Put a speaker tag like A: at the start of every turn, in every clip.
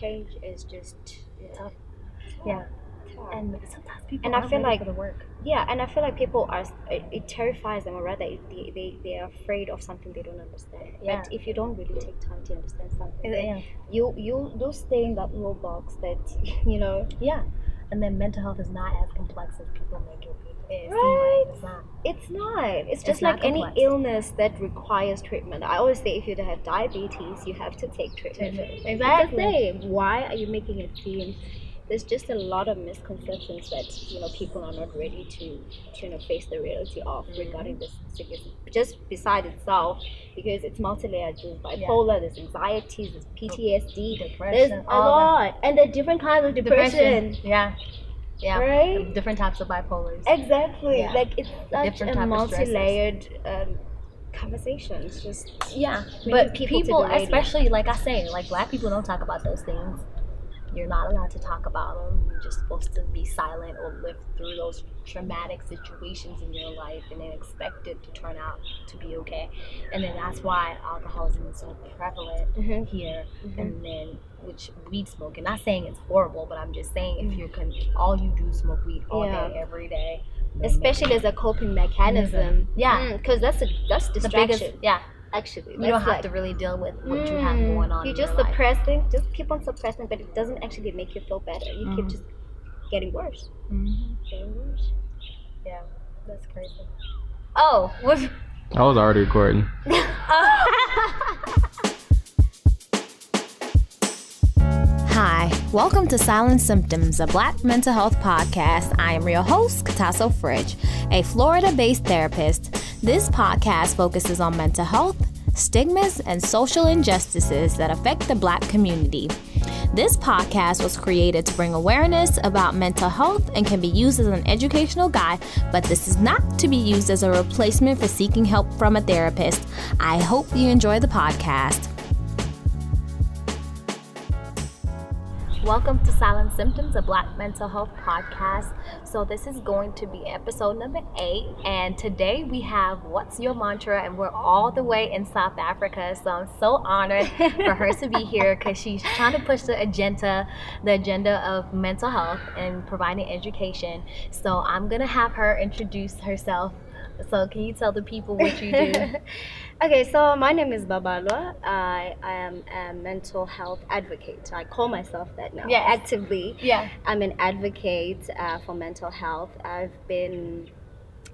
A: change is just
B: Tough. Yeah.
A: tough.
B: And sometimes people
A: And I feel like-
B: the work.
A: yeah, and I feel like people are it, it terrifies them, or rather, it, they, they they are afraid of something they don't understand.
B: Yeah.
A: But if you don't really take time to understand something,
B: Yeah.
A: you you you stay in that little box that you know.
B: Yeah. And then mental health is not as complex as people make it be. It seem
A: Right.
B: like it's not.
A: It's not. It's
B: It's
A: just
B: not
A: like any illness that requires treatment. I always say if you have diabetes, you have to take treatment.
B: Treatment.
A: It's
B: Exactly.
A: the same. Why are you making it seem? There's just a lot of misconceptions that you know people are not ready to, to you know face the reality of
B: Mm-hmm.
A: regarding this sickness. Just beside itself, because it's multi-layered. There's bipolar, there's anxieties, there's PTSD,
B: Depression.
A: there's a
B: all that.
A: lot, and there are different kinds of depression.
B: Yeah. Yeah.
A: Right?
B: Different types of bipolars.
A: Exactly.
B: Yeah.
A: Like it's such
B: different
A: a
B: type of stresses.
A: multi-layered um, conversation. It's just
B: Yeah, but people,
A: people to be ready.
B: especially like I say, like black people don't talk about those things. You're not allowed to talk about them. You're just supposed to be silent or live through those traumatic situations in your life and then expect it to turn out to be okay. And then that's why alcoholism is so prevalent
A: Mhm.
B: here.
A: Mhm.
B: And then which weed smoking. Not saying it's horrible, but I'm just saying if you're con- all you do is smoke weed all
A: Yeah.
B: day every day,
A: especially as a coping mechanism.
B: Yeah.
A: because that's a that's
B: the
A: distraction.
B: biggest yeah.
A: Actually,
B: You don't have
A: like,
B: to really deal with what you have
A: mm,
B: going on.
A: You're
B: in
A: just
B: your life.
A: suppressing. Just keep on suppressing, but it doesn't actually make you feel better. You keep
B: Mhm.
A: just getting worse,
B: Mhm.
A: getting worse.
B: Yeah, that's crazy. Oh, what?
C: I was already recording.
D: Hi, welcome to Silent Symptoms, a Black mental health podcast. I am your host, Katasso Fridge, a Florida based therapist. This podcast focuses on mental health, stigmas, and social injustices that affect the Black community. This podcast was created to bring awareness about mental health and can be used as an educational guide, but this is not to be used as a replacement for seeking help from a therapist. I hope you enjoy the podcast.
B: Welcome to Silent Symptoms, a Black mental health podcast. So, this is going to be episode number eight, and today we have What's Your Mantra, and we're all the way in South Africa. So, I'm so honored for her to be here because she's trying to push the agenda, the agenda of mental health and providing education. So, I'm gonna have her introduce herself. So, can you tell the people what you do?
A: okay, so my name is Babalwa. I, I am a mental health advocate. I call myself that now.
B: Yeah,
A: Actively.
B: yeah.
A: I'm an advocate uh, for mental health. I've been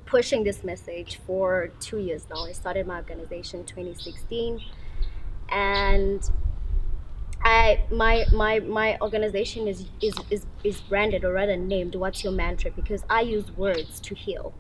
A: pushing this message for two years now. I started my organization 2016, and I my my my organization is is is, is branded or rather named "What's Your Mantra" because I use words to heal.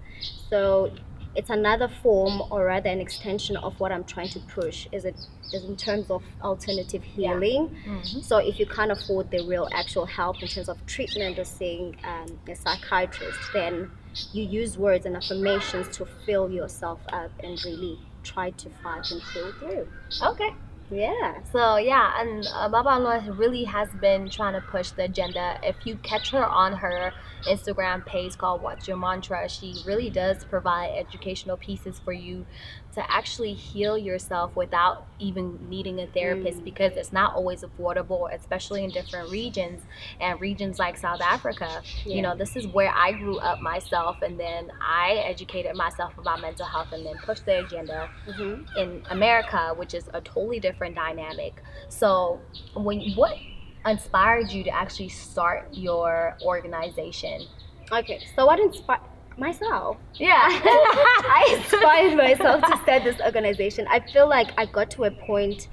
A: So it's another form or rather an extension of what I'm trying to push. Is it is in terms of alternative
B: Yeah.
A: healing.
B: Mhm.
A: So if you can't afford the real actual help in terms of treatment or seeing um, a psychiatrist, then you use words and affirmations to fill yourself up and really try to fight and pull through.
B: Okay.
A: Yeah.
B: So yeah, and uh, Babalwa really has been trying to push the agenda. If you catch her on her Instagram page called What's Your Mantra, she really does provide educational pieces for you to actually heal yourself without even needing a therapist
A: Mm.
B: because it's not always affordable, especially in different regions and regions like South Africa.
A: Yeah.
B: You know, this is where I grew up myself, and then I educated myself about mental health and then pushed the agenda
A: Mhm.
B: in America, which is a totally different dynamic. So, when what inspired you to actually start your organization?
A: Okay. So what inspired myself?
B: Yeah.
A: I inspired myself to start this organization. I feel like I got to a point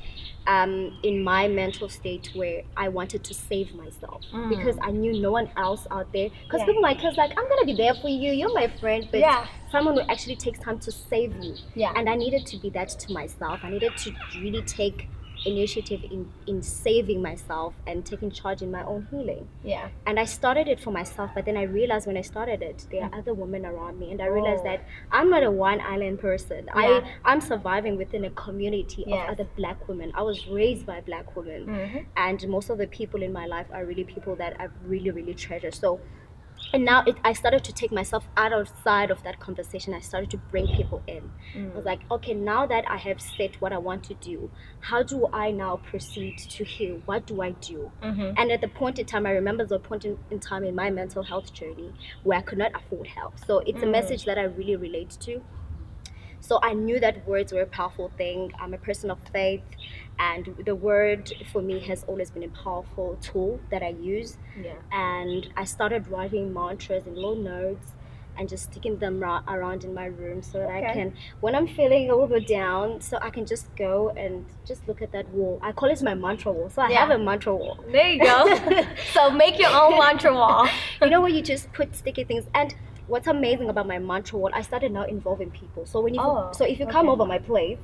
A: um, in my mental state where I wanted to save myself
B: Mm.
A: because I knew no one else out there. Because
B: Yeah.
A: people like us, like I'm gonna be there for you. You're my friend, but
B: Yeah.
A: someone who actually takes time to save you.
B: Yeah.
A: And I needed to be that to myself. I needed to really take initiative in in saving myself and taking charge in my own healing
B: yeah.
A: and I started it for myself, but then I realized when I started it, there are other women around me, and I realized
B: Oh.
A: that I'm not a one island person.
B: Yeah.
A: I I'm surviving within a community
B: Yes.
A: of other black women. I was raised by black women,
B: Mhm.
A: and most of the people in my life are really people that I've really really treasured. So. And now it, I started to take myself out outside of that conversation. I started to bring people in. I was like, okay, now that I have said what I want to do, how do I now proceed to heal? What do I do?
B: Mhm.
A: And at the point in time, I remember the point in, in time in my mental health journey where I could not afford help. So it's a
B: Mm.
A: message that I really relate to. So I knew that words were a powerful thing. I'm a person of faith, and the word for me has always been a powerful tool that I use.
B: Yeah.
A: And I started writing mantras in little notes and just sticking them ra- around in my room so that I can, when I'm feeling a little bit down, so I can just go and just look at that wall. I call it my mantra wall. So I
B: Yeah.
A: have a mantra wall.
B: There you go. so make your own mantra wall.
A: you know where you just put sticky things and what's amazing about my mantra wall i started now involving people so when you
B: Oh,
A: so if you come over my place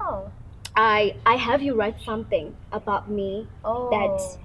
B: Oh.
A: I i have you write something about me
B: Oh.
A: that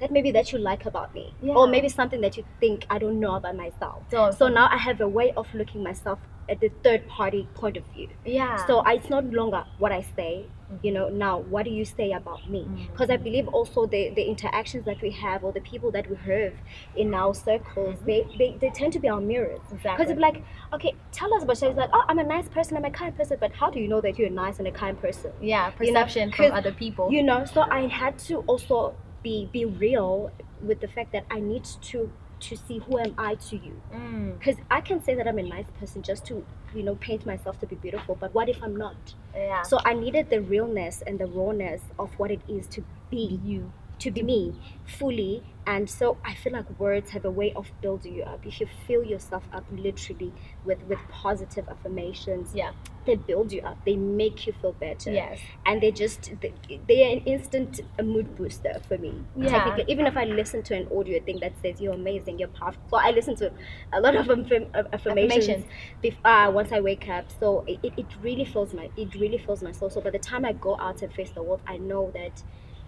A: that maybe that you like about me
B: Yeah.
A: or maybe something that you think i don't know about myself
B: So,
A: so now i have a way of looking myself at the third party point of view
B: yeah.
A: so I, it's not longer what i say you know now what do you say about me
B: Mm.
A: because i believe also the, the interactions that we have or the people that we have in our circles they, they, they tend to be our mirrors because
B: Exactly.
A: it's like okay tell us about. It's like oh i'm a nice person i'm a kind person but how do you know that you're a nice and a kind person
B: yeah,
A: you know,
B: perception from other people.
A: you know so i had to also be be real with the fact that i need to to see who am i to you
B: Mm,
A: because i can say that i'm a nice person just to you know paint myself to be beautiful but what if i'm not
B: yeah.
A: so I needed the realness and the rawness of what it is to be
B: you.
A: to be me fully. And so I feel like words have a way of building you up. If you fill yourself up literally with with positive affirmations,
B: Yeah.
A: they build you up. They make you feel better.
B: Yes.
A: And they just they, they are an instant a mood booster for me.
B: Yeah.
A: Technically, even if I listen to an audio thing that says you're amazing, you're powerful. So I listen to a lot of affirm- affirmations
B: Affirmations.
A: bef- uh, once I wake up. So it, it really fills my it really fills my soul. So by the time I go out and face the world, I know that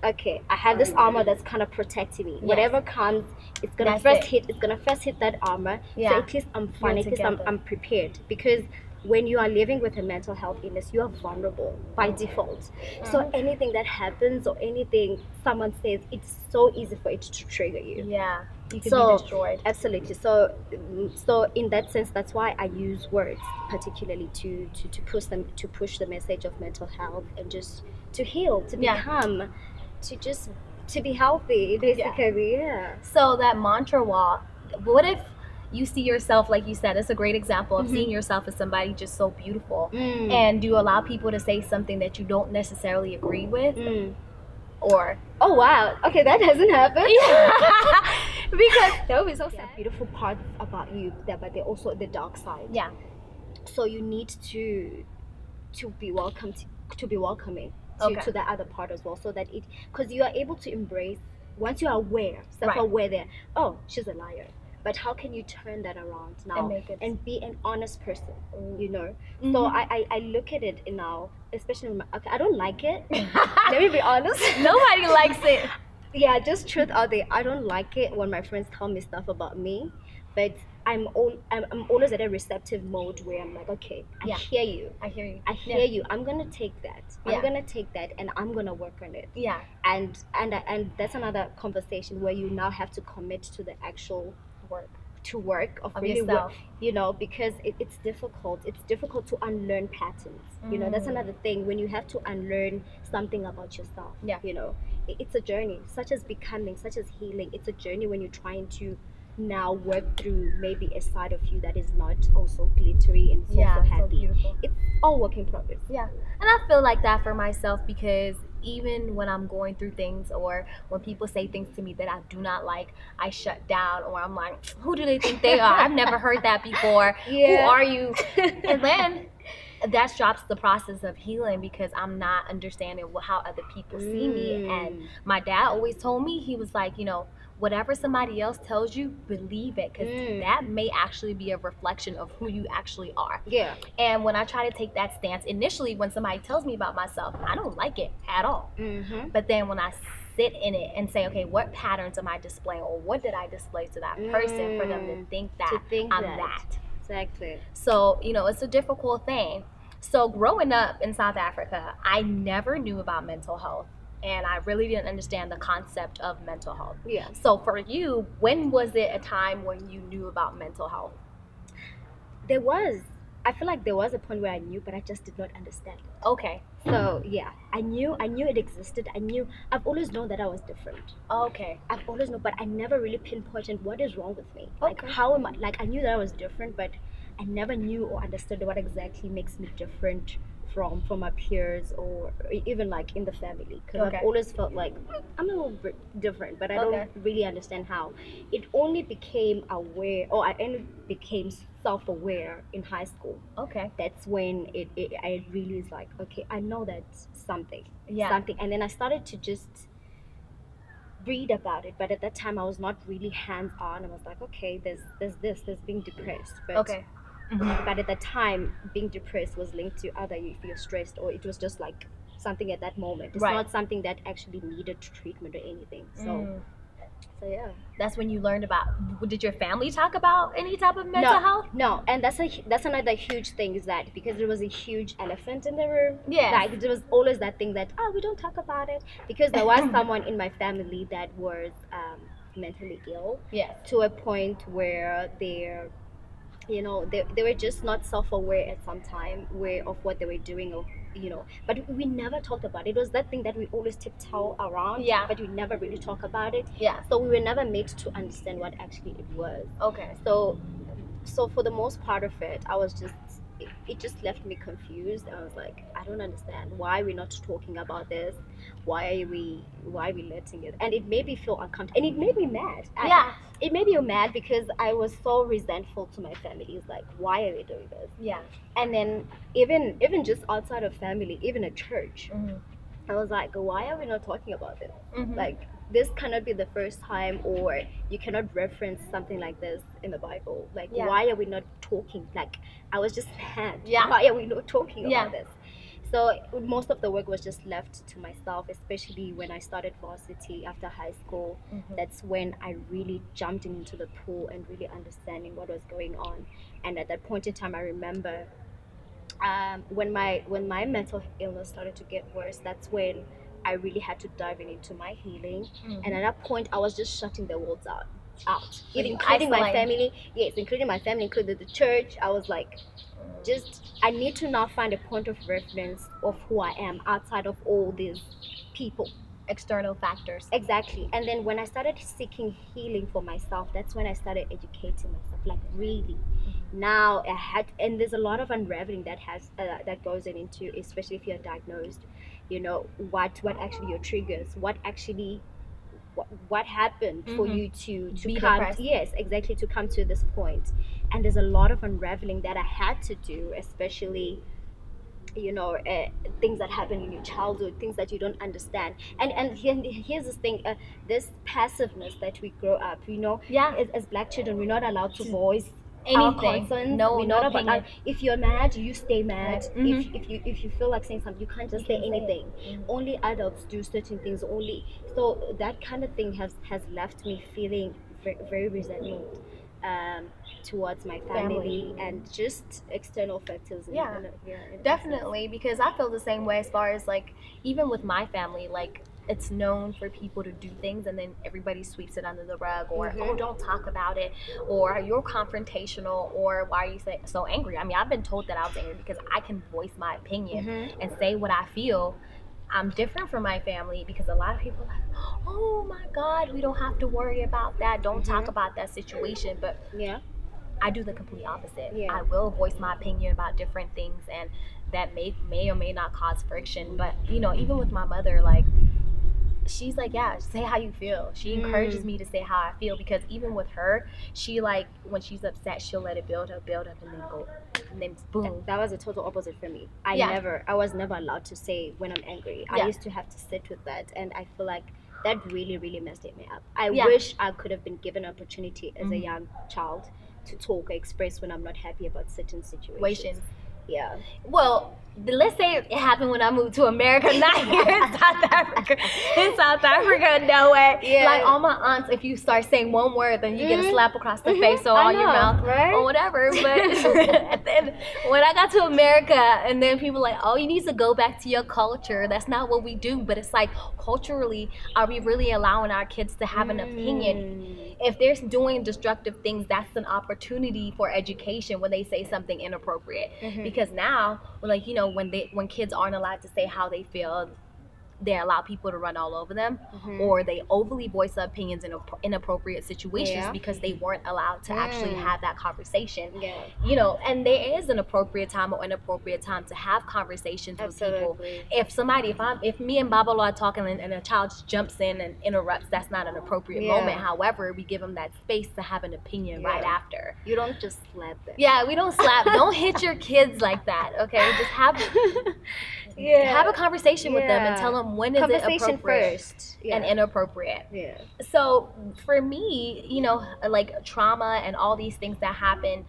A: okay, I have this armor that's kind of protecting me. Whatever comes, it's gonna
B: That's
A: first
B: it.
A: hit. It's gonna first hit that armor.
B: Yeah.
A: So at least I'm fine. At least I'm. I'm prepared because. When you are living with a mental health illness, you are vulnerable by default. So
B: Mm-hmm.
A: anything that happens or anything someone says, it's so easy for it to trigger you.
B: Yeah. You can
A: So-
B: be destroyed.
A: Absolutely. So, mm, so in that sense, that's why I use words, particularly to to, to push them to push the message of mental health and just to heal, to
B: Yeah.
A: become, to just to be healthy, basically. Yeah.
B: So that mantra wall, what if you see yourself, like you said, it's a great example of
A: Mhm.
B: seeing yourself as somebody just so beautiful.
A: Mm.
B: And do you allow people to say something that you don't necessarily agree with?
A: Mm.
B: Or
A: Oh wow. Okay, that doesn't happened.
B: because
A: There will be so sad. Beautiful part about you, that, but they're also the dark side.
B: yeah,
A: so you need to to be welcome to, to be welcoming to,
B: Okay.
A: to the other part as well so that it because you are able to embrace once you are aware self-aware there oh she's a liar but how can you turn that around now
B: And make it-
A: and be an honest person you know so
B: Mhm.
A: I, I i look at it now especially my, okay, i don't like it let me be honest
B: nobody likes it.
A: yeah just truth out there i don't like it when my friends tell me stuff about me but i'm all i'm, I'm always at a receptive mode where i'm like okay i
B: Yeah.
A: hear you
B: I hear you.
A: I hear you. I'm gonna take that.
B: Yeah.
A: I'm gonna take that, and I'm gonna work on it.
B: Yeah,
A: And and and that's another conversation where you now have to commit to the actual
B: work
A: to work of,
B: of
A: really work,
B: yourself.
A: you know, because it, it's difficult. It's difficult to unlearn patterns. You know, that's
B: Mm.
A: another thing when you have to unlearn something about yourself.
B: Yeah.
A: You know, it, it's a journey, such as becoming, such as healing. It's a journey when you're trying to now work through maybe a side of you that is not also glittery and so,
B: yeah,
A: so
B: so
A: happy.
B: beautiful.
A: it's all work in progress.
B: Yeah. And I feel like that for myself because even when I'm going through things or when people say things to me that I do not like, I shut down or I'm like, who do they think they are? I've never heard that before.
A: Yeah.
B: Who are you? And then that stops the process of healing because I'm not understanding how other people see me. And
A: Mm.
B: my dad always told me, he was like, you know, whatever somebody else tells you, believe it because
A: Mm.
B: that may actually be a reflection of who you actually are.
A: Yeah.
B: And when I try to take that stance, initially when somebody tells me about myself, I don't like it at all.
A: Mm-hmm.
B: But then when I sit in it and say, okay, what patterns am I displaying or what did I display to that person for them to
A: Mm.
B: think that
A: To think
B: I'm
A: that.
B: that?
A: Exactly.
B: So, you know, it's a difficult thing. So, growing up in South Africa, I never knew about mental health. And I really didn't understand the concept of mental health.
A: Yeah.
B: So for you, when was it a time when you knew about mental health?
A: There was. I feel like there was a point where I knew, but I just did not understand. it.
B: Okay.
A: So yeah, I knew. I knew it existed. I knew. I've always known that I was different.
B: Okay.
A: I've always known, but I never really pinpointed what is wrong with me. Like
B: Okay.
A: how am I? Like I knew that I was different, but I never knew or understood what exactly makes me different from from my peers or even like in the family. Because
B: Okay.
A: I've always felt like "Mm, I'm a little bit different, but I
B: Okay.
A: don't really understand how. It only became aware, or I only became self-aware in high school.
B: Okay.
A: That's when it, it I really is like, okay, I know that's something
B: Yeah.
A: something and then i started to just read about it but at that time i was not really hands on i was like okay there's there's this there's being depressed but
B: Okay. Mhm.
A: but at the time being depressed was linked to either you're stressed or it was just like something at that moment it's
B: Right.
A: not something that actually needed treatment or anything so
B: Mm.
A: so yeah
B: That's when you learned about. Did your family talk about any type of mental
A: no,
B: health?
A: no and that's a that's another huge thing is that because there was a huge elephant in the room
B: Yeah.
A: like there was always that thing that oh we don't talk about it because there was someone in my family that was um, mentally ill
B: Yes.
A: to a point where they're you know they, they were just not self-aware at some time where of what they were doing or you know but we never talked about it it was that thing that we always tiptoe around
B: Yeah.
A: but we never really talk about it
B: Yeah.
A: so we were never made to understand what actually it was
B: Okay.
A: so so for the most part of it i was just it, it just left me confused. I was like i don't understand. Why we're not talking about this? Why are we why are we letting it? And it made me feel uncomfortable. And it made me mad. I-
B: Yeah.
A: it made me mad because i was so resentful to my family. It's like why are we doing this?
B: Yeah.
A: and then even even just outside of family even at church
B: Mhm.
A: i was like why are we not talking about this?
B: Mhm.
A: like this cannot be the first time or you cannot reference something like this in the bible like
B: Yeah.
A: why are we not talking like i was just mad
B: Yeah.
A: why are we not talking
B: Yeah.
A: about this so most of the work was just left to myself especially when i started varsity after high school
B: Mhm.
A: that's when i really jumped into the pool and really understanding what was going on and at that point in time i remember um, when my when my mental illness started to get worse that's when i really had to dive in into my healing.
B: Mhm.
A: and at that point i was just shutting the worlds out out.
B: Like
A: including my family. Yes including my family including the church. I was like just i need to now find a point of reference of who i am outside of all these people.
B: External factors.
A: exactly. And then when i started seeking healing for myself that's when i started educating myself like really. Now i had and there's a lot of unraveling that has uh, that goes in into especially if you're diagnosed you know what what actually your triggers what actually what, what happened for
B: Mhm.
A: you to to
B: Be
A: come
B: depressed.
A: yes exactly to come to this point and there's a lot of unraveling that i had to do especially you know uh, things that happen in your childhood things that you don't understand and and here's this thing uh, this passiveness that we grow up you know
B: Yeah.
A: as, as black children we're not allowed to voice
B: Anything.
A: concerns
B: No, no
A: not about
B: opinion.
A: if you're mad you stay mad
B: Right. Mhm.
A: if, if you if you feel like saying something you can't just
B: You
A: say
B: can say
A: anything
B: Mhm.
A: only adults do certain things only so that kind of thing has has left me feeling very, very resentment um, towards my family,
B: Family.
A: and just external factors in-
B: Yeah.
A: in- yeah, in-
B: Definitely, because I feel the same way as far as like even with my family, like it's known for people to do things and then everybody sweeps it under the rug or
A: Mhm.
B: oh don't talk about it or you're confrontational or why are you so angry i mean i've been told that i was angry because i can voice my opinion
A: Mhm.
B: and say what i feel i'm different from my family because a lot of people are like oh my god we don't have to worry about that don't talk
A: Mhm.
B: about that situation but
A: yeah
B: I do the complete opposite.
A: Yeah.
B: I will voice my opinion about different things, and that may may or may not cause friction. But you know, even with my mother, like she's like, yeah, say how you feel. She encourages
A: Mm.
B: me to say how I feel because even with her, she like when she's upset, she'll let it build up, build up, and then go, and then boom.
A: that was a total opposite for me i
B: Yeah.
A: never i was never allowed to say when i'm angry i used to have to sit with that and i feel like that really really messed it me up i
B: Yeah.
A: wish i could have been given an opportunity as a
B: Mhm.
A: young child to talk or express when i'm not happy about certain situations
B: Situations.
A: yeah
B: Well, let's say it happened when I moved to America, not here in South Africa. In South Africa, no way.
A: Yeah.
B: Like all my aunts, if you start saying one word, then you get a
A: Mhm.
B: slap across the
A: Mhm.
B: face or
A: I
B: on your mouth
A: right?
B: or whatever. But then when I got to America, and then people like, oh, you need to go back to your culture. That's not what we do. But it's like culturally, are we really allowing our kids to have an opinion?
A: Mm.
B: if they're doing destructive things, that's an opportunity for education when they say something inappropriate.
A: Mhm.
B: Because now, like you know, when they when kids aren't allowed to say how they feel, they allow people to run all over them,
A: Mhm.
B: or they overly voice their opinions in appro- inappropriate situations
A: Yeah.
B: because they weren't allowed to actually
A: Mm.
B: have that conversation.
A: Yeah.
B: You know, and there is an appropriate time or inappropriate time to have conversations with people if somebody if i'm if me and Babalwa are talking and, and a child jumps in and interrupts that's not an appropriate
A: Yeah.
B: moment however we give them that space to have an opinion right after
A: You don't just slap them.
B: yeah we don't slap don't hit your kids like that okay just have
A: Yeah.
B: have a conversation with them and tell them when is it appropriate
A: first. Yeah.
B: and inappropriate
A: yeah.
B: so for me you know like trauma and all these things that happen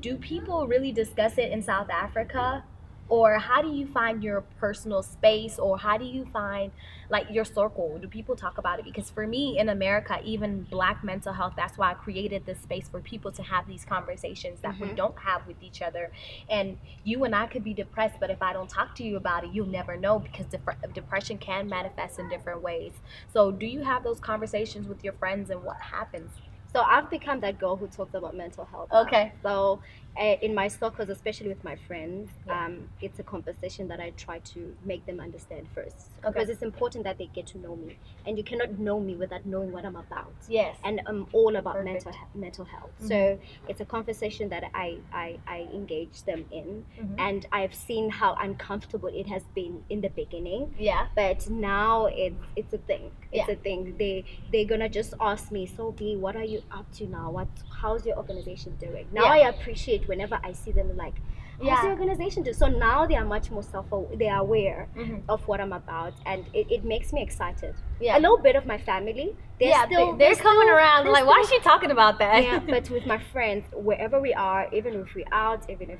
B: do people really discuss it in south africa or how do you find your personal space or how do you find like your circle do people talk about it because for me in america even black mental health that's why i created this space for people to have these conversations that we
A: Mhm.
B: don't have with each other and you and i could be depressed but if i don't talk to you about it you'll never know because dep- depression can manifest in different ways so do you have those conversations with your friends and what happens
A: So I've become that girl who talks about mental health. now.
B: Okay.
A: So uh, in my circles, especially with my friends,
B: Yeah.
A: um, it's a conversation that I try to make them understand first.
B: Okay.
A: Because it's important that they get to know me, and you cannot know me without knowing what I'm about.
B: yes
A: And I'm all about
B: Perfect.
A: mental mental health.
B: Mhm.
A: So it's a conversation that I, I I engage them in,
B: Mhm.
A: and I've seen how uncomfortable it has been in the beginning
B: yeah
A: but now it's it's a thing it's
B: Yeah.
A: a thing they they're gonna just ask me so b what are you up to now what how's your organization doing now
B: Yeah.
A: i appreciate whenever i see them like how's the organization do? So now they are much more self they are aware
B: Mhm.
A: of what i'm about and it, it makes me excited.
B: Yeah.
A: A little bit of my family they're
B: yeah,
A: still
B: they, are coming
A: still-
B: around. like, why is she talking about that?
A: yeah, but with my friends, wherever we are, even if we're out, even if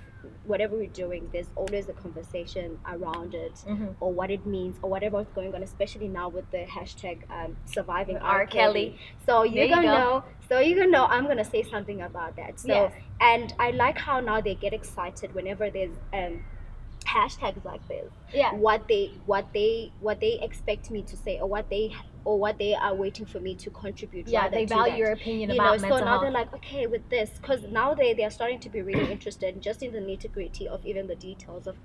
A: whatever we're doing, there's always a conversation around it
B: Mhm.
A: or what it means or whatever is going on, especially now with the hashtag um, surviving
B: R.
A: R.
B: Kelly.
A: So you're
B: you
A: gonna
B: go.
A: know. So you're gonna know I'm gonna say something about that. So
B: Yes.
A: and I like how now they get excited whenever there's um, hashtags like this
B: yeah.
A: what they what they what they expect me to say or what they or what they are waiting for me to contribute
B: Yeah, they value
A: that
B: your opinion
A: you
B: about
A: know, so now
B: health.
A: they're like, okay, with this, because now they, they are starting to be really interested just in the nitty gritty of even the details of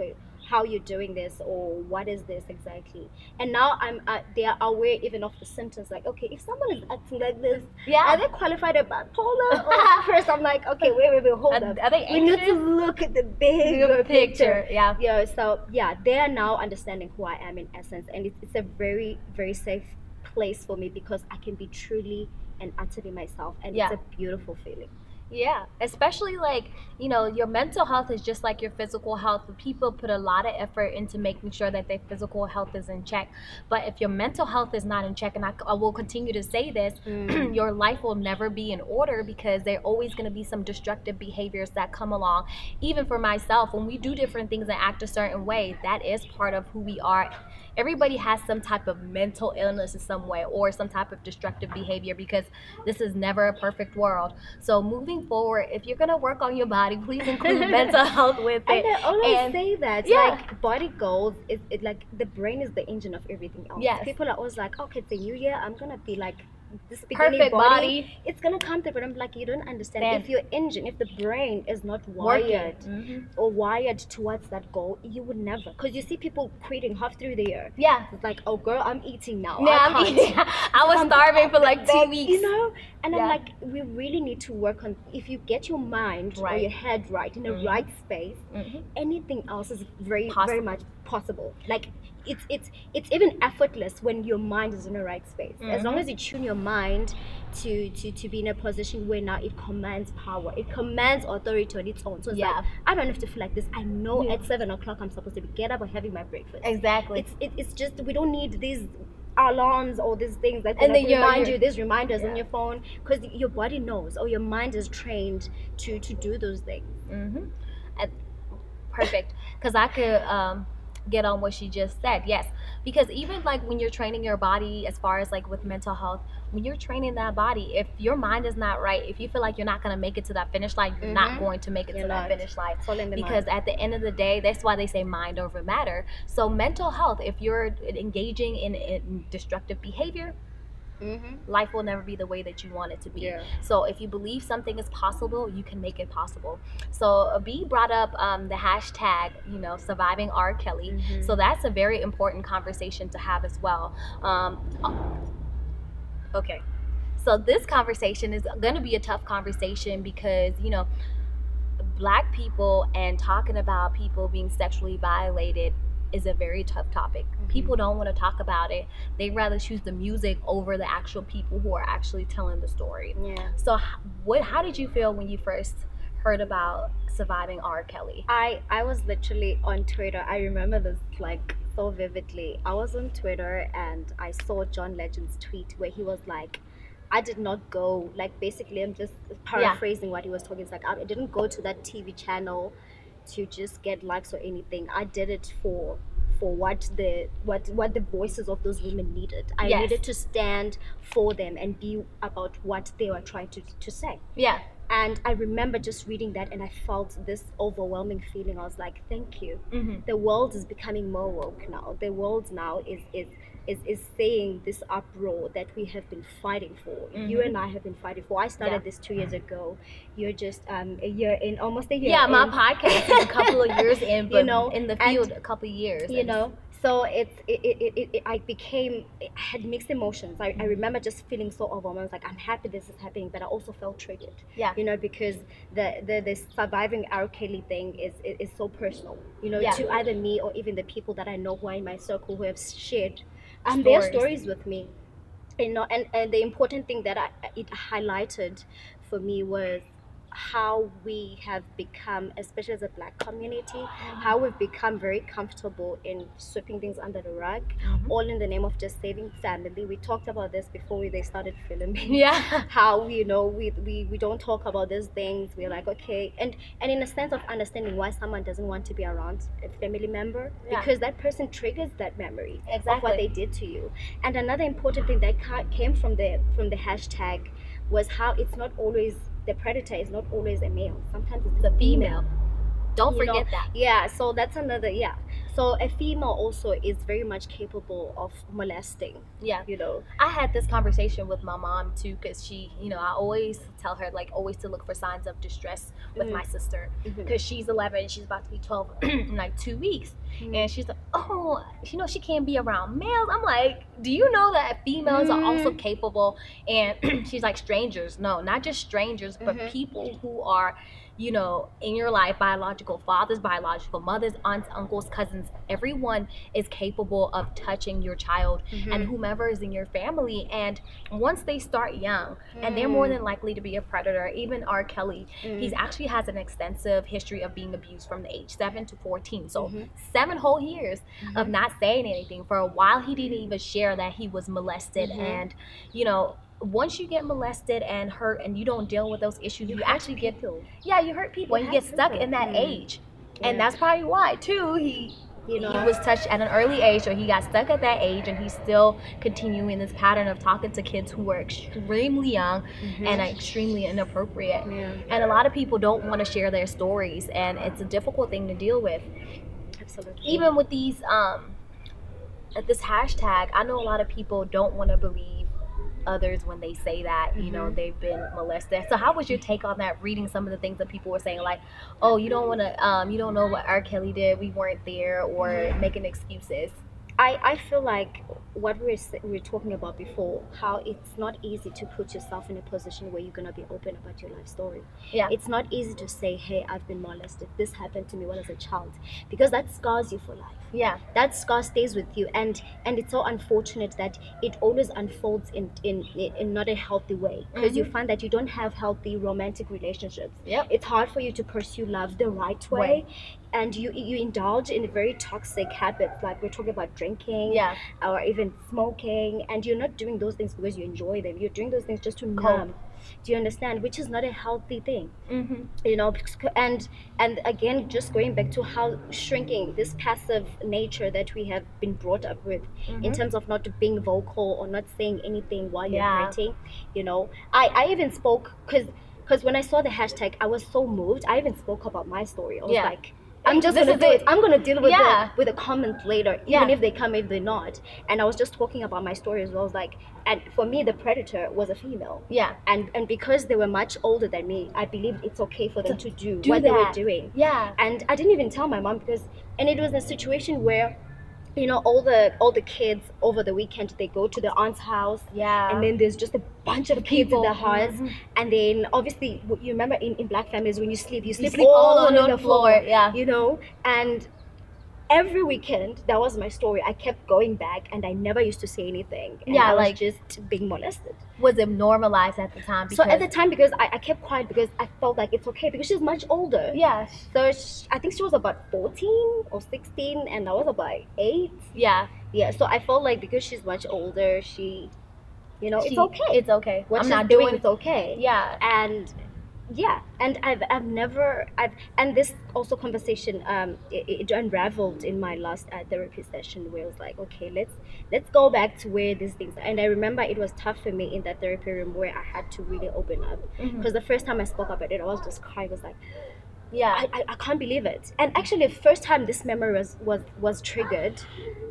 A: how you're doing this or what is this exactly. And now I'm uh, they are aware even of the symptoms. Like, okay, if someone is acting like this,
B: yeah.
A: are they qualified as bipolar? Or first, I'm like, okay, wait, wait, wait, hold
B: Are-
A: up.
B: are they
A: we need to look at the bigger
B: Bigger
A: picture.
B: Yeah.
A: Yeah, so yeah, they are now understanding who I am in essence, and it's, it's a very, very safe place for me because I can be truly and utterly myself, and
B: Yeah.
A: it's a beautiful feeling.
B: Yeah, especially like, you know, your mental health is just like your physical health. People put a lot of effort into making sure that their physical health is in check. But if your mental health is not in check, and I, I will continue to say this,
A: Mm.
B: your life will never be in order because there are always going to be some destructive behaviors that come along. Even for myself, when we do different things and act a certain way, that is part of who we are. Everybody has some type of mental illness in some way or some type of destructive behavior because this is never a perfect world. So moving forward, if you're gonna work on your body, please include mental health with it.
A: And I always
B: And-
A: say that,
B: yeah.
A: like body goals is it like the brain is the engine of everything else.
B: Yes.
A: People are always like, okay, it's a new year, I'm gonna be like this
B: Perfect
A: body.
B: body.
A: It's gonna come through, but I'm like, you don't understand.
B: Then-
A: If your engine, if the brain is not wired
B: Mhm.
A: or wired towards that goal, you would never. Because you see people quitting half through the year.
B: Yeah.
A: It's like, oh girl, I'm eating now.
B: Yeah,
A: I
B: I'm
A: can't.
B: eating. I was
A: I'm
B: starving for like two weeks.
A: You know, and
B: Yeah.
A: I'm like, we really need to work on. If you get your mind or your head right in the
B: Mhm.
A: right space,
B: Mhm.
A: anything else is very,
B: Possible.
A: very much possible. Like it's it's it's even effortless when your mind is in the right space. As long as you tune your mind to to to be in a position where now it commands power, it commands authority on its own. So it's
B: Yeah.
A: like I don't have to feel like this. I know
B: Yeah.
A: at seven o'clock I'm supposed to be get up and having my breakfast.
B: Exactly.
A: It's it, it's just we don't need these alarms or these things that
B: And you're-
A: remind
B: you're-
A: these reminders
B: Yeah.
A: on your phone because your body knows or your mind is trained to to do those things.
B: hmm perfect because I could um, get on what she just said. Yes, because even like when you're training your body, as far as like with mental health, when you're training that body, if your mind is not right, if you feel like you're not gonna make it to that finish line, you're not
A: Mhm.
B: going to make it
A: You're
B: to that finish line.
A: It's all in the
B: Because
A: mind.
B: at the end of the day, that's why they say mind over matter. So mental health, if you're engaging in, in destructive behavior,
A: Mhm.
B: life will never be the way that you want it to be.
A: Yeah.
B: So if you believe something is possible, you can make it possible. So uh, B brought up um, the hashtag, you know, surviving R. Kelly.
A: Mhm.
B: So that's a very important conversation to have as well. Um, okay. So this conversation is going to be a tough conversation because, you know, black people and talking about people being sexually violated is a very tough topic. People mm-hmm. don't want to talk about it. They'd rather choose the music over the actual people who are actually telling the story.
A: Yeah.
B: So, what? How did you feel when you first heard about surviving R. Kelly?
A: I I was literally on Twitter. I remember this like so vividly. I was on Twitter and I saw John Legend's tweet where he was like, "I did not go like basically I'm just paraphrasing what he was talking. It's like I didn't go to that TV channel to just get likes or anything. I did it for." For what the what what the voices of those women needed, I
B: Yes.
A: needed to stand for them and be about what they were trying to to say.
B: Yeah,
A: And I remember just reading that and I felt this overwhelming feeling. I was like, thank you.
B: hmm
A: The world is becoming more woke now. The world now is is is, is saying this uproar that we have been fighting for. You
B: Mhm.
A: and I have been fighting for. I started
B: Yeah.
A: this two years ago. You're just um a year in, almost a year.
B: yeah. My podcast is a couple of years in, but
A: know,
B: in the
A: and,
B: field, a couple of years.
A: you
B: and-
A: know so it's it, it, it, it, it i became i had mixed emotions I, I remember just feeling so overwhelmed I was like i'm happy this is happening but i also felt triggered
B: Yeah.
A: you know because the the, the surviving r kelly thing is, is is so personal you know
B: Yeah.
A: to either me or even the people that i know who are in my circle who have shared um, their
B: Stories.
A: stories with me you know and, and the important thing that I, it highlighted for me was how we have become especially as a black community how we've become very comfortable in sweeping things under the rug
B: Mhm.
A: all in the name of just saving family we talked about this before we, they started filming
B: Yeah.
A: how you know we, we we don't talk about these things we're like okay and and in a sense of understanding why someone doesn't want to be around a family member
B: Yeah.
A: because that person triggers that memory of
B: Exactly.
A: what they did to you and another important thing that came from the from the hashtag was how it's not always the predator is not always a male sometimes it's a female.
B: Don't
A: You know,
B: forget that.
A: yeah so that's another yeah so a female also is very much capable of molesting
B: Yeah.
A: you know
B: I had this conversation with my mom too, because she, you know, I always tell her like always to look for signs of distress with
A: Mhm.
B: my sister,
A: Mhm.
B: because she's 11, and she's about to be 12 in like two weeks,
A: Mhm.
B: and she's like, oh, you know, she can't be around males. I'm like, do you know that females are also
A: Mhm.
B: capable? And she's like, strangers, no, not just strangers, but
A: Mhm.
B: people who are you know, in your life, biological fathers, biological mothers, aunts, uncles, cousins, everyone is capable of touching your child and
A: Mhm.
B: whomever is in your family. And once they start young, and they're more
A: Mm.
B: than likely to be a predator, even R. Kelly, he's
A: Mm.
B: actually has an extensive history of being abused from the age 7 to 14. So,
A: Mhm.
B: seven whole years of
A: Mhm.
B: not saying anything. For a while, he didn't even share that he was molested.
A: Mhm.
B: And, you know, once you get molested and hurt and you don't deal with those issues, you,
A: hurt
B: actually get
A: people.
B: yeah, you hurt people.
A: You
B: You get
A: hurt
B: stuck
A: people.
B: in that
A: Mm.
B: age, and that's probably why too. He
A: You know?
B: he was touched at an early age, or he got stuck at that age, and he's still continuing this pattern of talking to kids who are extremely young and extremely inappropriate.
A: Yeah.
B: And a lot of people don't want to share their stories, and it's a difficult thing to deal with.
A: Absolutely.
B: Even with these um, at this hashtag, I know a lot of people don't want to believe others when they say that you know
A: Mhm.
B: they've been molested so how was your take on that reading some of the things that people were saying like oh you don't want to um you don't know what r kelly did we weren't there or
A: Mhm.
B: making excuses
A: I, I feel like what we were, we were talking about before, how it's not easy to put yourself in a position where you're going to be open about your life story.
B: Yeah.
A: It's not easy to say, hey, I've been molested. This happened to me when I was a child. Because that scars you for life.
B: yeah
A: That scar stays with you. And and it's so unfortunate that it always unfolds in, in, in not a healthy way. Because you mm-hmm. find that you don't have healthy romantic relationships.
B: Yep.
A: It's hard for you to pursue love the right way.
B: Way.
A: And you you indulge in very toxic habits like we're talking about drinking
B: Yeah.
A: or even smoking and you're not doing those things because you enjoy them you're doing those things just to
B: Cope.
A: numb do you understand which is not a healthy thing
B: Mm-hmm.
A: you know and and again just going back to how shrinking this passive nature that we have been brought up with in terms of not being vocal or not saying anything while you're
B: Yeah.
A: hurting you know i i even spoke because because when i saw the hashtag i was so moved i even spoke about my story i was
B: Yeah.
A: like I'm just
B: This
A: gonna do
B: it.
A: it. I'm gonna deal with
B: Yeah.
A: the with the comments later, even
B: Yeah.
A: if they come, if they're not. And I was just talking about my story as well. I was like, and for me, the predator was a female
B: Yeah.
A: and and because they were much older than me i believed it's okay for them to, do,
B: do
A: what they were doing
B: Yeah.
A: and i didn't even tell my mom because and it was a situation where you know all the all the kids over the weekend they go to the aunt's house
B: Yeah.
A: and then there's just a bunch of kids in the house
B: Mhm.
A: and then obviously you remember in, in black families when you sleep you sleep,
B: sleep
A: all,
B: all
A: on,
B: on
A: the
B: the
A: floor,
B: floor, yeah.
A: you know and every weekend that was my story i kept going back and i never used to say anything and
B: Yeah,
A: I was
B: like-
A: just being molested
B: Was it normalized at the time?
A: so at the time, because I, I kept quiet because I felt like it's okay because she's much older.
B: yeah.
A: So sh I think she was about 14 or 16 and I was about 8.
B: Yeah.
A: Yeah, so I felt like because she's much older, she, you know,
B: She-
A: it's okay.
B: It's okay.
A: what
B: I'm
A: she's
B: not
A: doing
B: doing
A: is okay.
B: Yeah.
A: And yeah, and I've, I've never, I've, and this also conversation, um, it, it unraveled in my last uh, therapy session where it was like, okay, let's, let's go back to where these things, and I remember it was tough for me in that therapy room where I had to really open up
B: Mhm.
A: because the first time I spoke about it, I was just crying. I was like,
B: Yeah.
A: I, I, I can't believe it. And actually, the first time this memory was, was, was triggered,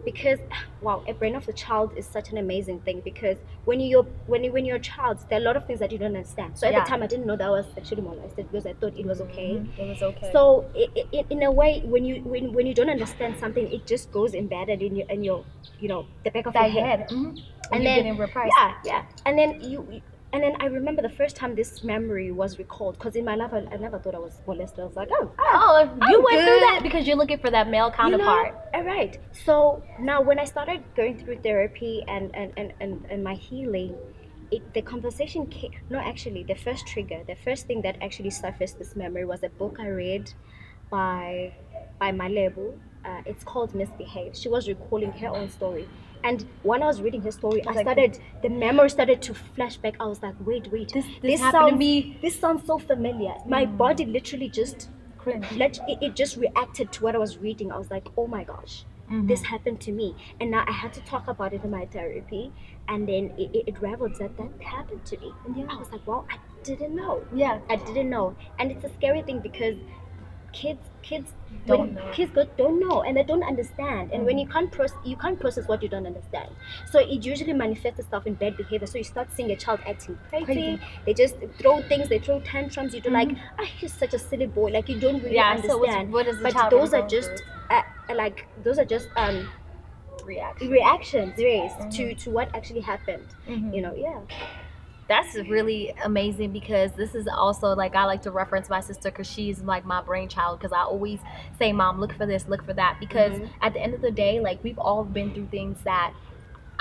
A: because wow, a brain of a child is such an amazing thing. Because when you're when you when you're a child, there are a lot of things that you don't understand. So at
B: Yeah.
A: the time, I didn't know that I was sexually molested because I thought it was okay.
B: Mhm. It was okay.
A: So i i in a way, when you when, when you don't understand something, it just goes embedded in your in your you know the back of
B: that
A: your head.
B: head. Mhm.
A: And
B: And
A: then-. Yeah, yeah. And then you, and then I remember the first time this memory was recalled because in my life I, I never thought I was molested. I was like, oh, ah,
B: Oh, you
A: I'm
B: went through that because you're looking for that male
A: you
B: counterpart.
A: know, all right. So now when I started going through therapy and and and and, and my healing. It, the conversation came no actually the first trigger the first thing that actually surfaced this memory was a book i read by by my label uh, it's called misbehave she was recalling her own story and when i was reading her story i started the memory started to flash back. I was like wait wait
B: This- this to
A: sounds
B: me.
A: this sounds so familiar. My body literally just let it, it just reacted to what i was reading. I was like oh my gosh
B: Mhm.
A: this happened to me. And now i had to talk about it in my therapy. And then it, it, it raveled that that happened to me. And i was like wow i didn't know.
B: Yeah.
A: i didn't know. And it's a scary thing because kids kids
B: Don't know.
A: kids don't know and they don't understand. And when you can't process you can't process what you don't understand. So it usually manifests itself in bad behavior. So you start seeing a child acting crazy,
B: Crazy.
A: they just throw things they throw tantrums. You do like ah he's such a silly boy. Like you don't really
B: Yeah, so
A: understand.
B: what is the
A: but those are just uh, like those are just um
B: Reaction.
A: reactions raised
B: Mm-hmm.
A: to to what actually happened.
B: Mhm.
A: you know yeah
B: That's really amazing because this is also like I like to reference my sister because she's like my brainchild because I always say, "Mom, look for this, look for that." Because
A: Mhm.
B: at the end of the day, like we've all been through things that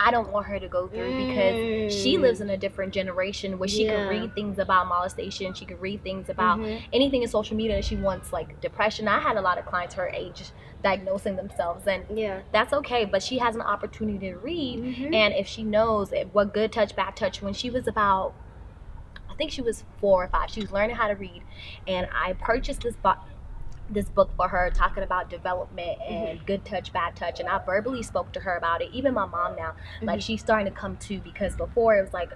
B: I don't want her to go through because she
A: Mm.
B: lives in a different generation where she
A: Yeah.
B: could read things about molestation, she can read things about
A: Mhm.
B: anything in social media that she wants, like depression. I had a lot of clients her age diagnosing themselves, and
A: yeah
B: that's okay. But she has an opportunity to read,
A: Mhm.
B: and if she knows it- what good touch, bad touch, when she was about, I think she was four or five, she was learning how to read, and I purchased this book. This book for her, talking about development and
A: Mm-hmm.
B: good touch, bad touch, and I verbally spoke to her about it. Even my mom now, like
A: Mhm.
B: she's starting to come to because before it was like,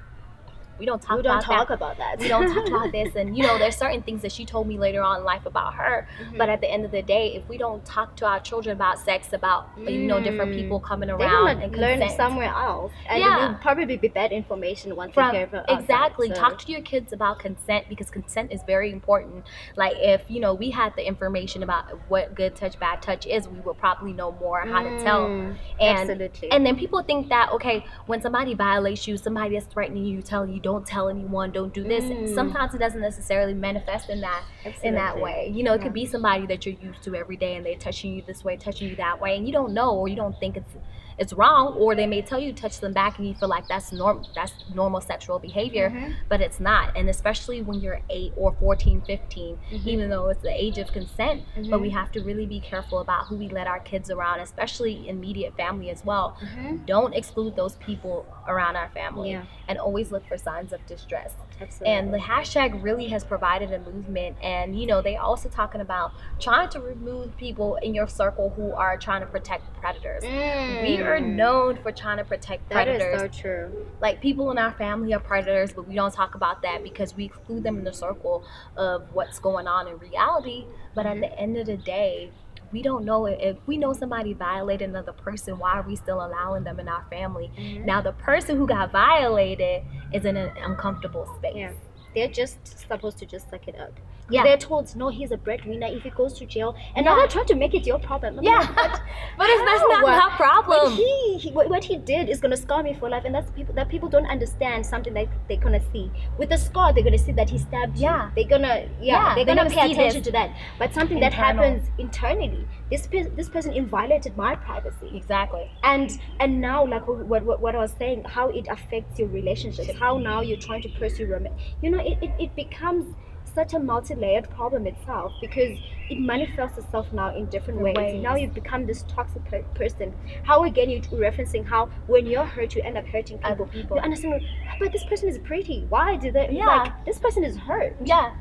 B: we don't talk
A: we don't
B: about
A: talk
B: that.
A: about that.
B: We don't talk about this. And you know there's certain things that she told me later on in life about her.
A: Mm-hmm.
B: but at the end of the day if we don't talk to our children about sex about you know different
A: Mm.
B: people coming around and
A: learn
B: consent.
A: somewhere else. And
B: Yeah.
A: it will probably be bad information once
B: from
A: they hear from outside,
B: exactly.
A: so-
B: talk to your kids about consent because consent is very important. Like if you know we had the information about what good touch bad touch is we would probably know more how to tell.
A: Mm,
B: and
A: absolutely.
B: and then people think that okay when somebody violates you somebody is threatening you telling you don't tell anyone don't do this.
A: Mm.
B: sometimes it doesn't necessarily manifest in that in that way. You know it could be somebody that you're used to every day and they're touching you this way touching you that way and you don't know or you don't think it's it's wrong or they may tell you touch them back and you feel like that's norm that's normal sexual behavior
A: Mhm.
B: but it's not and especially when you're 8 or 14 15
A: Mhm.
B: even though it's the age of consent but we
A: Mhm.
B: have to really be careful about who we let our kids around especially immediate family as well
A: Mhm.
B: don't exclude those people around our family
A: Yeah.
B: and always look for signs of distress
A: Absolutely.
B: and the hashtag really has provided a movement and you know they also talking about trying to remove people in your circle who are trying to protect predators we are
A: Mm.
B: known for trying to protect predators.
A: That is so true.
B: like people in our family are predators but we don't talk about that because we exclude them in the circle of what's going on in reality but at
A: Mhm.
B: the end of the day we don't know if- if we know somebody violated another person why are we still allowing them in our family
A: Mhm.
B: now the person who got violated is in an uncomfortable space
A: Yeah. They're just supposed to just suck it up.
B: Yeah.
A: They're told, no, he's a breadwinner. If he goes to jail, and now
B: Yeah.
A: they're trying to make it your problem. I'm
B: Yeah,
A: like, but
B: but it's, that's not my problem.
A: What he, he what, he did is gonna scar me for life, and that's people that people don't understand something that they're gonna see. With the scar, they're gonna see that he stabbed you.
B: Yeah.
A: They're gonna yeah,
B: Yeah,
A: they're,
B: they're
A: gonna,
B: gonna
A: pay attention to that. But something that happens internally, this pe- this person violated my privacy
B: Exactly.
A: and and now like what, what, what i was saying how it affects your relationships how now you're trying to pursue romance you know it, it, it becomes such a multi-layered problem itself because it manifests itself now in different ways.
B: Ways.
A: now you become this toxic per- person how again you referencing how when you're hurt you end up hurting people,
B: Other people.
A: you understand but this person is pretty why did they
B: Yeah.
A: like this person is hurt
B: Yeah.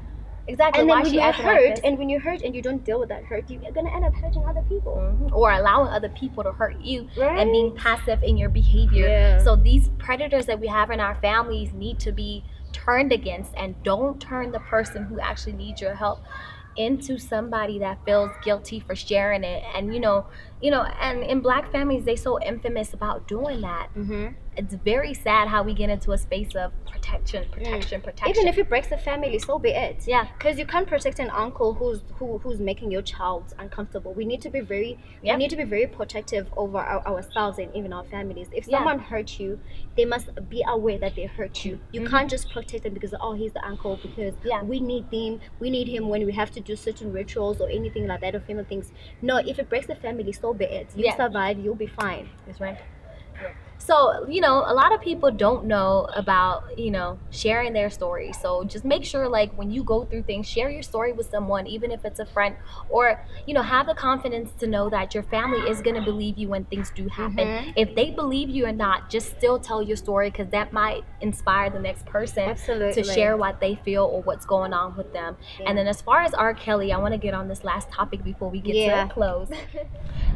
B: Exactly.
A: and then when you're
B: acting like
A: hurt and when you're hurt and you don't deal with that hurt you're gonna end up hurting other people
B: Mhm. or allowing other people to hurt you
A: right
B: and being passive in your behavior.
A: Yeah.
B: So these predators that we have in our families need to be turned against and don't turn the person who actually needs your help into somebody that feels guilty for sharing it and you know you know and in black families they so infamous about doing that
A: mm-hmm.
B: it's very sad how we get into a space of protection protection protection
A: even if it breaks the family so be it
B: yeah
A: because you can't protect an uncle who's who, who's making your child uncomfortable we need to be very
B: Yeah.
A: we need to be very protective over our, ourselves and even our families if
B: Yeah.
A: someone hurt you they must be aware that they hurt you you
B: Mhm.
A: can't just protect them because oh he's the uncle because
B: Yeah.
A: we need him we need him when we have to do certain rituals or anything like that or family things no if it breaks the family so be it you
B: Yeah.
A: survive you'll be fine
B: That's right. So, you know, a lot of people don't know about, you know, sharing their story. So just make sure, like, when you go through things, share your story with someone, even if it's a friend, or, you know, have the confidence to know that your family is going to believe you when things do happen.
A: Mhm.
B: If they believe you or not, just still tell your story because that might inspire the next person
A: absolutely
B: to share what they feel or what's going on with them. And then as far as R. Kelly, I want to get on this last topic before we get
A: Yeah.
B: to a close.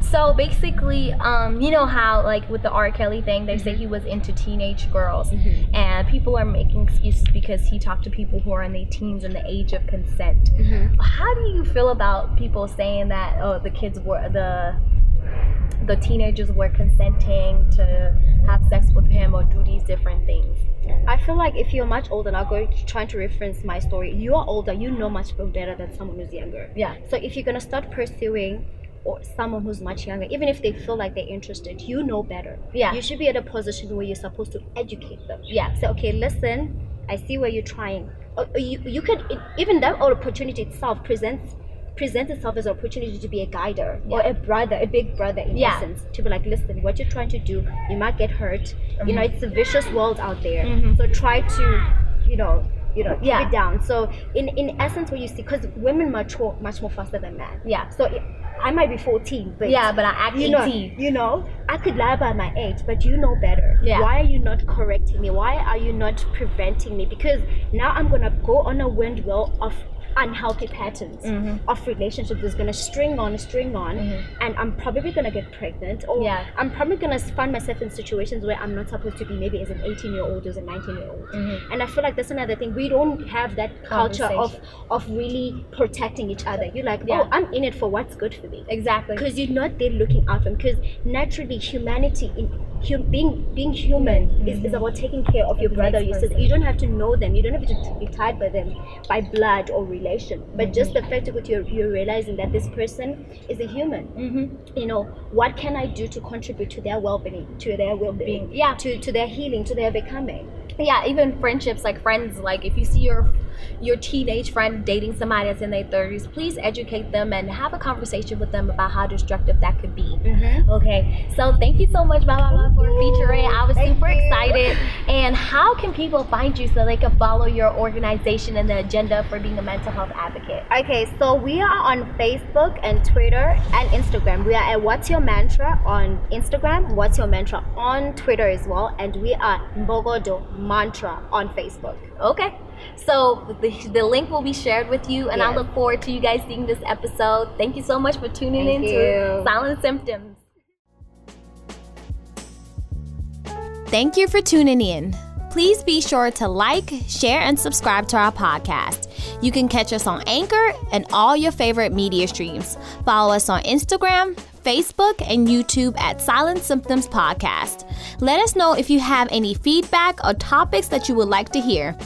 B: So basically, um, you know how like with the R. Kelly thing, they say he was into teenage girls,
A: Mhm.
B: and people are making excuses because he talked to people who are in their teens and the age of consent.
A: Mhm.
B: How do you feel about people saying that oh the kids were the the teenagers were consenting to have sex with him or do these different things?
A: I feel like if you're much older, now going trying to reference my story, you are older, you know much better than someone who's younger.
B: Yeah.
A: So if you're gonna start pursuing or someone who's much younger, even if they feel like they're interested, you know better.
B: Yeah.
A: You should be at a position where you're supposed to educate them.
B: Yeah.
A: Say, okay, listen, I see where you're trying. Or, or you you could even that opportunity itself presents presents itself as an opportunity to be a guider or a brother, a big brother in
B: Yeah.
A: essence. To be like, listen, what you're trying to do, you might get hurt. You know, it's a vicious world out there.
B: Mhm.
A: So try to, you know, you know, keep it down. So in in essence, what you see, because women mature much more faster than men.
B: Yeah.
A: So it, I might be 14, but
B: Yeah, but I act
A: you know,
B: 18.
A: you know, I could lie about my age, but you know better.
B: Yeah.
A: Why are you not correcting me? Why are you not preventing me? Because now I'm gonna go on a windmill of unhealthy patterns
B: Mhm.
A: of relationships that's gonna string on, string on,
B: Mhm.
A: and I'm probably gonna get pregnant, or
B: Yeah.
A: I'm probably gonna find myself in situations where I'm not supposed to be, maybe as an 18 year old or as a 19 year old.
B: Mhm.
A: And I feel like that's another thing. We don't have that culture of of really protecting each other. You're like,
B: Yeah.
A: oh, I'm in it for what's good for me
B: Exactly.
A: because you're not there looking out for them because naturally humanity in being being human is, is about taking care of your
B: the
A: brother your sister. you don't have to know them. You don't have to be tied by them by blood or relation. But just the fact that you're, you're realizing that this person is a human.
B: Mm-hmm.
A: you know what can i do to contribute to their well-being to their well-being?
B: Yeah.
A: to, to their healing to their becoming.
B: Yeah even friendships like friends like if you see your your teenage friend dating somebody that's in their 30s, please educate them and have a conversation with them about how destructive that could be.
A: Mm-hmm.
B: Okay, so thank you so much, Baba, for featuring. I was
A: Thank
B: super
A: you.
B: excited. And how can people find you so they can follow your organization and the agenda for being a mental health advocate?
A: Okay, so we are on Facebook and Twitter and Instagram. We are at What's Your Mantra on Instagram, What's Your Mantra on Twitter as well, and we are Mbogodo Mantra on Facebook.
B: Okay. So the, the link will be shared with you, and I look forward to you guys seeing this episode. Thank you so much for tuning
A: Thank
B: in to
A: you.
B: Silent Symptoms.
D: Thank you for tuning in. Please be sure to like, share, and subscribe to our podcast. You can catch us on Anchor and all your favorite media streams. Follow us on Instagram, Facebook, and YouTube at Silent Symptoms Podcast. Let us know if you have any feedback or topics that you would like to hear.